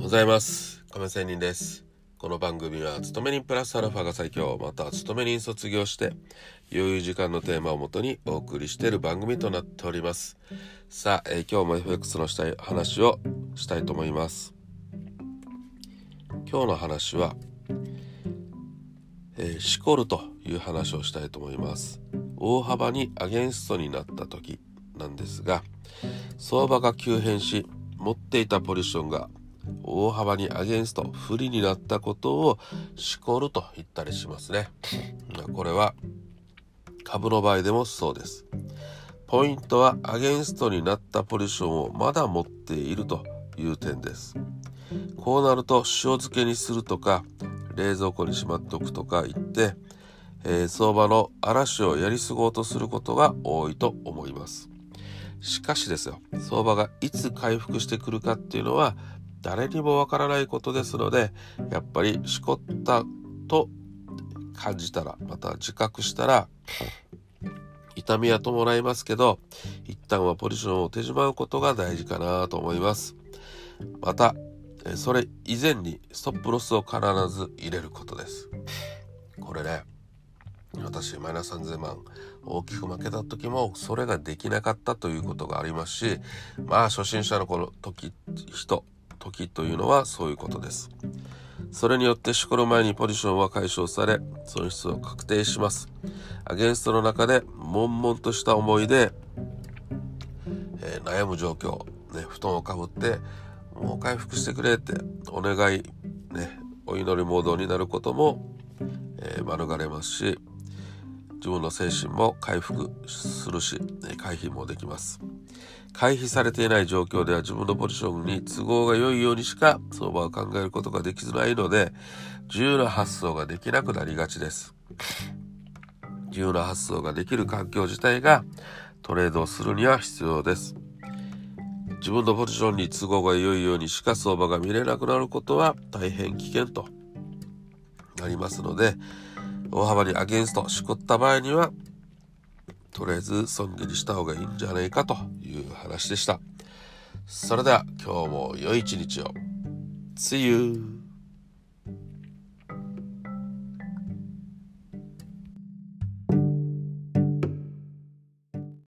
ございます。亀仙人です。この番組は勤め人プラスアルファが最強または勤め人卒業して余裕時間のテーマをもとにお送りしている番組となっております。さあ、えー、今日も FX のしたい話をしたいと思います。今日の話は、えー、しこるという話をしたいと思います。大幅にアゲンストになった時なんですが相場が急変し持っていたポジションが大幅にアゲンスト不利になったことをしこると言ったりしますね。これは株の場合でもそうです。ポイントはアゲンストになったポジションをまだ持っているという点です。こうなると塩漬けにするとか冷蔵庫にしまっておくとか言って、えー、相場の嵐をやり過ごうとすることが多いと思います。しかしですよ相場がいつ回復してくるかっていうのは誰にもわからないことですのでやっぱりしこったと感じたらまた自覚したら痛みは伴いますけど一旦はポジションを手締まうことが大事かなと思います。またそれ以前にストップロスを必ず入れることです。これね私マイナス3000万大きく負けた時もそれができなかったということがありますしまあ初心者のこの時人時というのはそういうことです。それによってしこる前にポジションは解消され損失を確定します。アゲンストの中で悶々とした思いで、えー、悩む状況、ね、布団をかぶってもう回復してくれってお願いねお祈りモードになることも、えー、免れますし自分の精神も回復するし回避もできます。回避されていない状況では自分のポジションに都合が良いようにしか相場を考えることができづらいので自由な発想ができなくなりがちです。自由な発想ができる環境自体がトレードをするには必要です。自分のポジションに都合が良いようにしか相場が見れなくなることは大変危険となりますので大幅にアゲンストしこった場合にはとりあえず損切りした方がいいんじゃないかという話でしたそれでは今日も良い一日を See you!